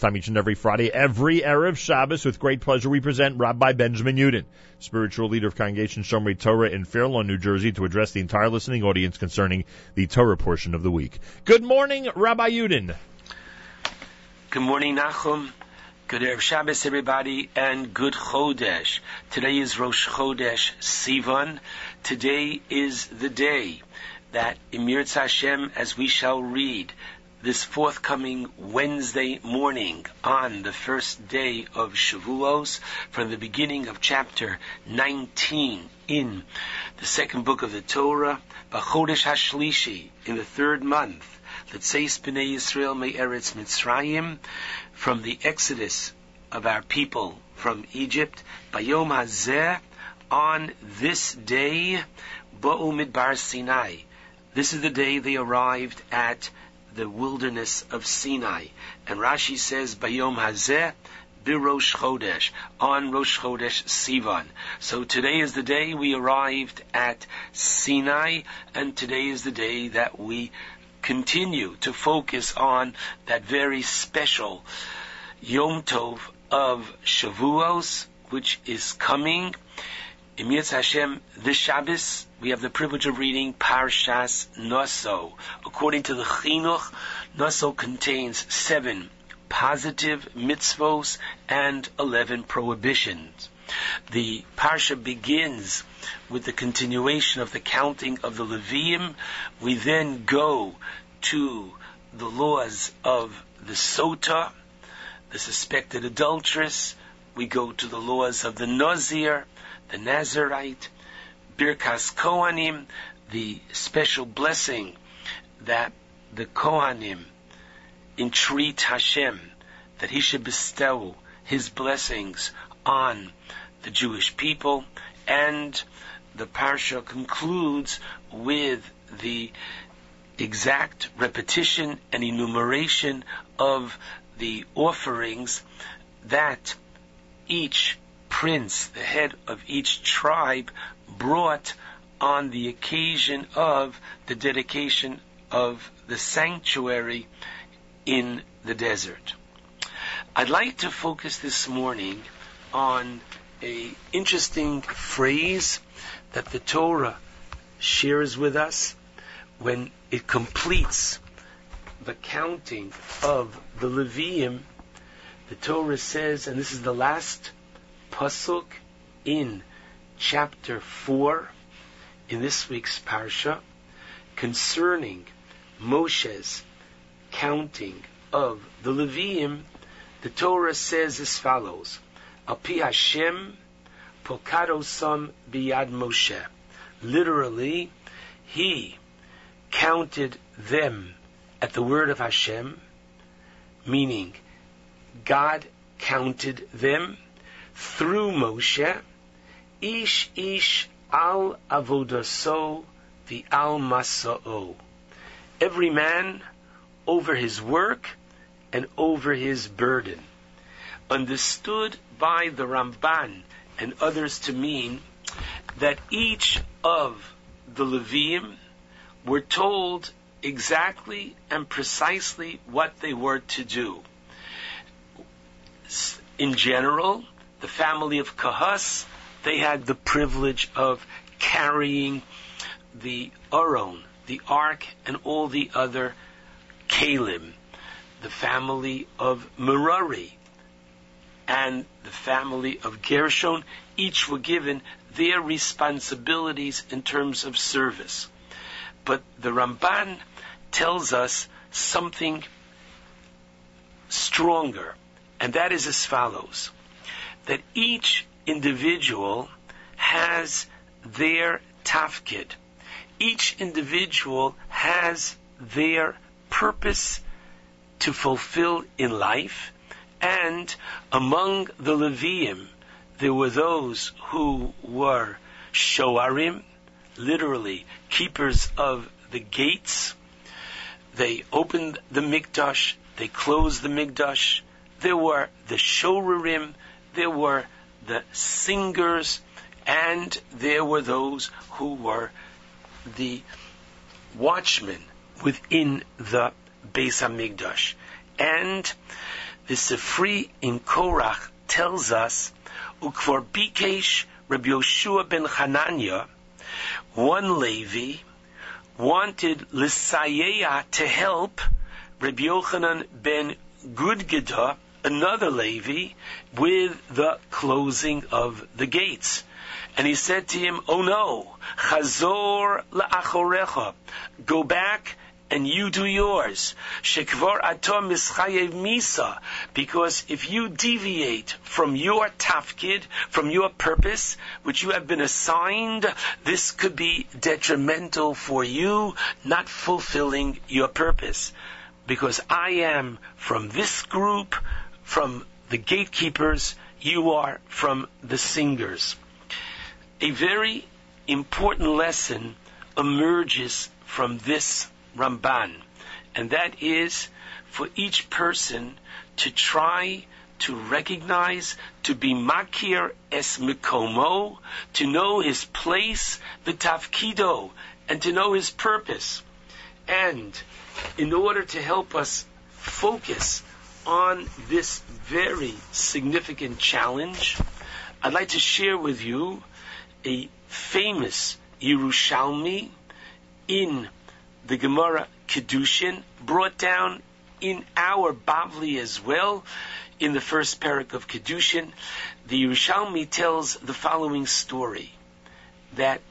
time each and every Friday, every Erev Shabbos. With great pleasure, we present Rabbi Benjamin Yudin, spiritual leader of Congregation Shomrei Torah in Fair Lawn, New Jersey, to address the entire listening audience concerning the Torah portion of the week. Good morning, Rabbi Yudin. Good morning, Nachum. Good Erev Shabbos, everybody, and good Chodesh. Today is Rosh Chodesh Sivan. Today is the day that Emir Hashem, as we shall read, this forthcoming Wednesday morning on the first day of Shavuos from the beginning of chapter 19 in the second book of the Torah, Bachodesh Hashlishi, in the third month, Letzeis B'nai Yisrael Me'eretz Mitzrayim, from the exodus of our people from Egypt, Bayom Hazeh, on this day, Ba'u Midbar Sinai. This is the day they arrived at the wilderness of Sinai. And Rashi says, Bayom Hazeh, Birosh Chodesh, on Rosh Chodesh Sivan. So today is the day we arrived at Sinai, and today is the day that we continue to focus on that very special Yom Tov of Shavuos, which is coming. In Yitz Hashem, this Shabbos, we have the privilege of reading Parshas Naso. According to the Chinuch, Naso contains seven positive mitzvos and eleven prohibitions. The Parsha begins with the continuation of the counting of the Levium. We then go to the laws of the Sota, the suspected adulteress. We go to the laws of the Nazir, the Nazarite, Birkas Kohanim, the special blessing that the Kohanim entreat Hashem that he should bestow his blessings on the Jewish people, and the parsha concludes with the exact repetition and enumeration of the offerings that each prince, the head of each tribe, brought on the occasion of the dedication of the sanctuary in the desert. I'd like to focus this morning on a interesting phrase that the Torah shares with us when it completes the counting of the Levium. The Torah says, and this is the last pasuk in chapter 4 in this week's parsha concerning Moshe's counting of the Levium, the Torah says as follows: Api Hashem pokadosam biyad Moshe. Literally, he counted them at the word of Hashem, meaning God counted them through Moshe, ish ish al avodaso the al masao. Every man over his work and over his burden. Understood by the Ramban and others to mean that each of the Levium were told exactly and precisely what they were to do. In general, the family of Kahas, they had the privilege of carrying the Aron, the Ark, and all the other Kalim. The family of Merari and the family of Gershon, each were given their responsibilities in terms of service. But the Ramban tells us something stronger, and that is as follows that each individual has their tafkid. Each individual has their purpose to fulfill in life, and among the Levium, there were those who were shoarim, literally keepers of the gates. They opened the mikdash, they closed the mikdash. There were the shorerim, there were the singers, and there were those who were the watchmen within the Beis Hamikdash. And the Sifri in Korach tells us, Ukvar Bikesh Rabbi Yoshua ben Hananya, one Levi, wanted Lisayeya to help Rabbi Yochanan ben Gudgida, another Levi, with the closing of the gates. And he said to him, Oh no, Chazor la'achorecha, go back and you do yours. Shekvar atom mischayev misa. Because if you deviate from your tafkid, from your purpose, which you have been assigned, this could be detrimental for you not fulfilling your purpose. Because I am from this group, from the gatekeepers, you are from the singers. A very important lesson emerges from this Ramban, and that is for each person to try to recognize, to be makir es mikomo, to know his place, the tafkido, and to know his purpose. And in order to help us focus on this very significant challenge, I'd like to share with you a famous Yerushalmi in the Gemara Kedushin, brought down in our Bavli as well, in the first parak of Kedushin, the Yerushalmi tells the following story that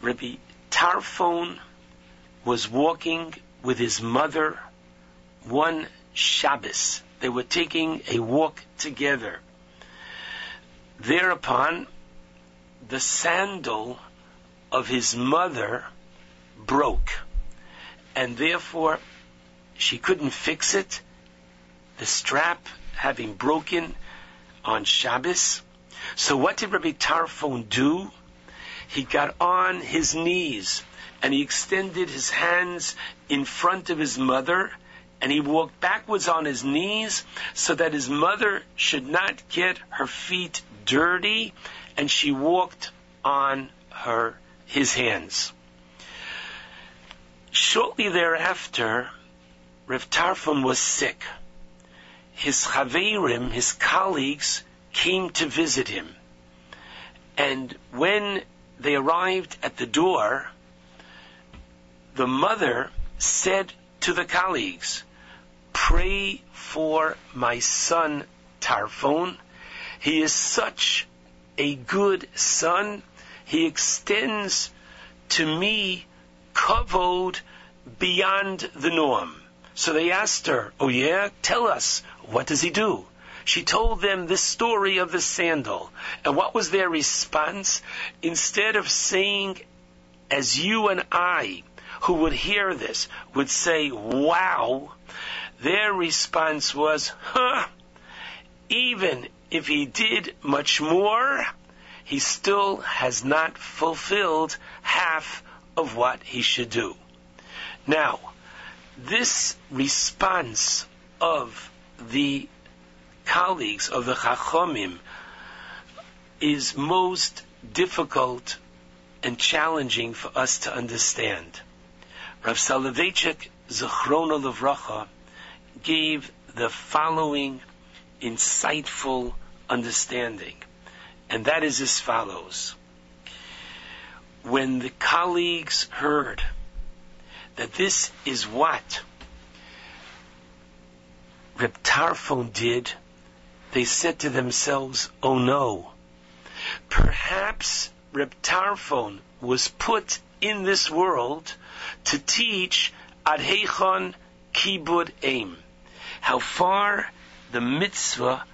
Rabbi Tarfon was walking with his mother one Shabbos. They were taking a walk together. Thereupon, the sandal of his mother broke and therefore she couldn't fix it, the strap having broken on Shabbos. So what did Rabbi Tarfon do? He got on his knees and he extended his hands in front of his mother and he walked backwards on his knees so that his mother should not get her feet dirty and she walked on her his hands. Shortly thereafter, Rev Tarfon was sick. His chaverim, his colleagues, came to visit him. And when they arrived at the door, the mother said to the colleagues, Pray for my son Tarfon. He is such a good son. He extends to me kavod beyond the norm. So they asked her, Oh yeah, tell us, what does he do? She told them the story of the sandal. And what was their response? Instead of saying, as you and I, who would hear this, would say, wow, their response was, huh, even if he did much more, he still has not fulfilled half of what he should do. Now, this response of the colleagues of the Chachomim is most difficult and challenging for us to understand. Rav Soloveitchik Zechrona Levracha gave the following insightful understanding, and that is as follows. When the colleagues heard that this is what Reb did, they said to themselves, oh no, perhaps Reb was put in this world to teach Adhechon Kibud Aim, how far the mitzvah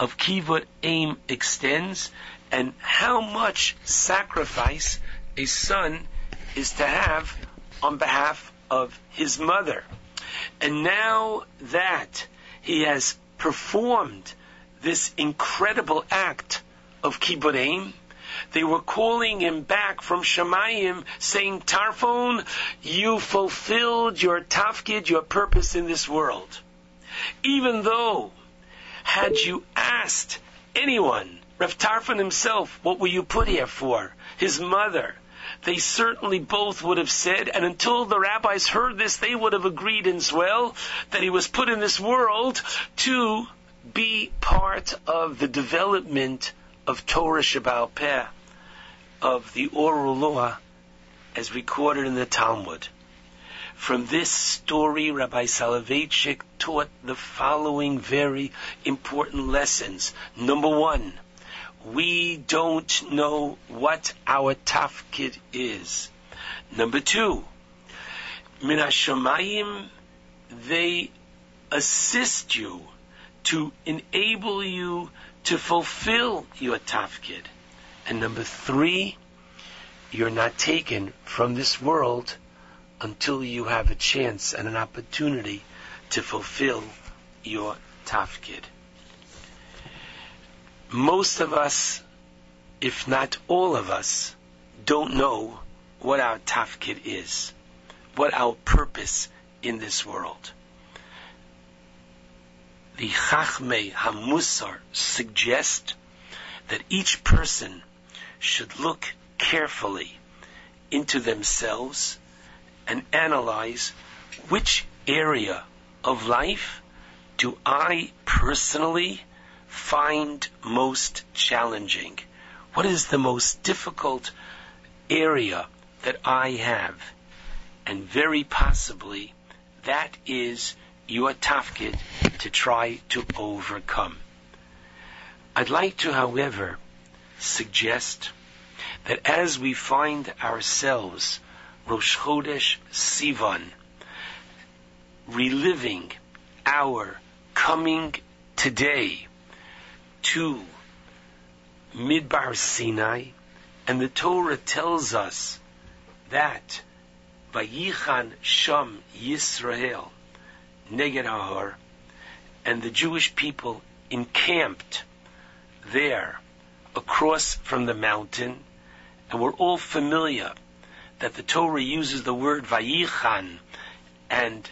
of Kibud Aim extends and how much sacrifice a son is to have on behalf of his mother. And now that he has performed this incredible act of kibburim, they were calling him back from Shemayim saying, Tarfon, you fulfilled your tafkid, your purpose in this world. Even though, had you asked anyone Rav Tarfon himself, what were you put here for? His mother. they certainly both would have said, and until the rabbis heard this, they would have agreed as well that he was put in this world to be part of the development of Torah Shebaal Peh, of the oral law as recorded in the Talmud. From this story, Rabbi Soloveitchik taught the following very important lessons. Number one, we don't know what our tafkid is. Number two, Minashamayim, they assist you to enable you to fulfill your tafkid. And number three, you're not taken from this world until you have a chance and an opportunity to fulfill your tafkid. Most of us, if not all of us, don't know what our tafkid is, what our purpose in this world. The Chachmei Hamusar suggest that each person should look carefully into themselves and analyze which area of life do I personally find most challenging? What is the most difficult area that I have? And very possibly that is your tafkid to try to overcome. I'd like to, however, suggest that as we find ourselves Rosh Chodesh Sivan, reliving our coming today to Midbar Sinai, and the Torah tells us that Vayichan Sham Yisrael Neged Ahar, and the Jewish people encamped there across from the mountain, and we're all familiar that the Torah uses the word Vayichan, and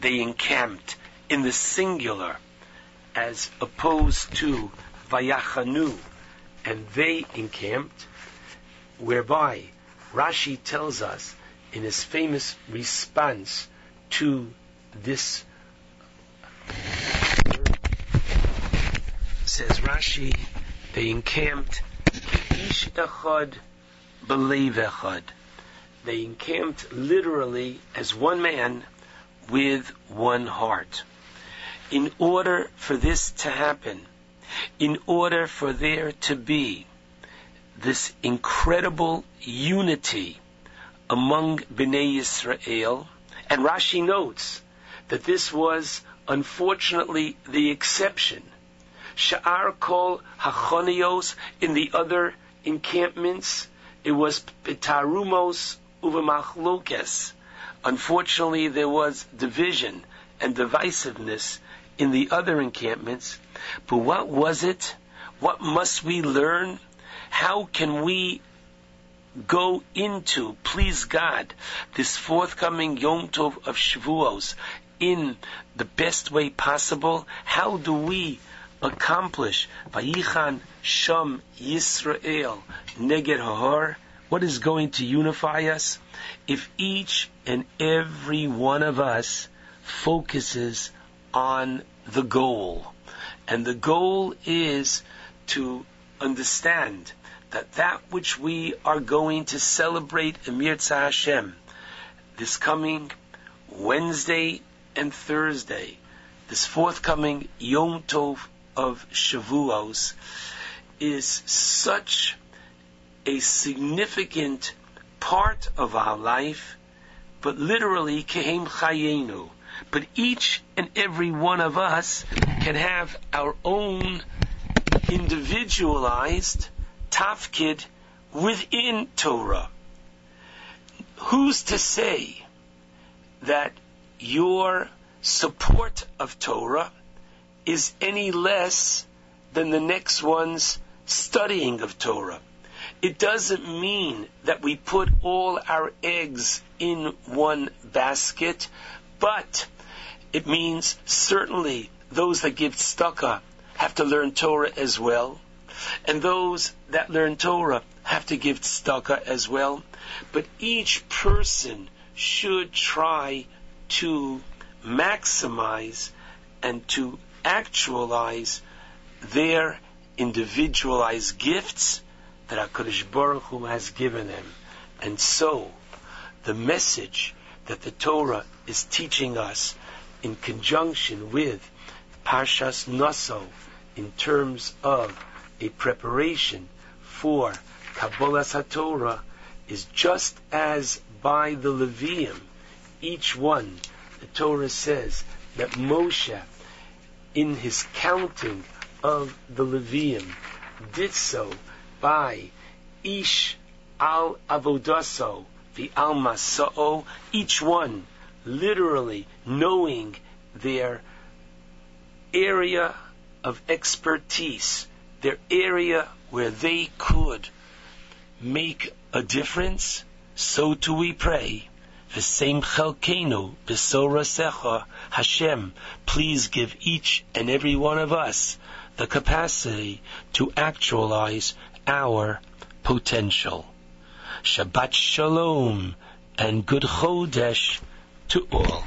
they encamped in the singular as opposed to Vayachanu, and they encamped, whereby Rashi tells us in his famous response to this says Rashi, they encamped Ish Belev Echad. They encamped literally as one man with one heart. In order for this to happen, in order for there to be this incredible unity among Bnei Israel, and Rashi notes that this was unfortunately the exception. Sha'ar kol hachonios in the other encampments, it was pitarumos uvamachlokes. Unfortunately, there was division and divisiveness in the other encampments. But what was it? What must we learn? How can we go into, please God, this forthcoming Yom Tov of Shavuos in the best way possible? How do we accomplish Vayichan Sham Yisrael Neged Hahar? What is going to unify us? If each and every one of us focuses on the goal. And the goal is to understand that that which we are going to celebrate Emir Hashem this coming Wednesday and Thursday, this forthcoming Yom Tov of Shavuos, is such a significant part of our life, but literally Kehem Chayenu. But each and every one of us can have our own individualized tafkid within Torah. Who's to say that your support of Torah is any less than the next one's studying of Torah? It doesn't mean that we put all our eggs in one basket, but it means certainly those that give tzedakah have to learn Torah as well, and those that learn Torah have to give tzedakah as well, but each person should try to maximize and to actualize their individualized gifts that HaKadosh Baruch Hu has given them. And so, the message that the Torah is teaching us in conjunction with Parshas Naso in terms of a preparation for Kabbalas HaTorah is just as by the Levium, each one, the Torah says that Moshe, in his counting of the Levium, did so by Ish al Avodaso, the Almasa'o, each one literally knowing their area of expertise, their area where they could make a difference, so too we pray. V'seim chelkenu b'sorasecha Hashem, please give each and every one of us the capacity to actualize our potential. Shabbat Shalom and good Chodesh to all.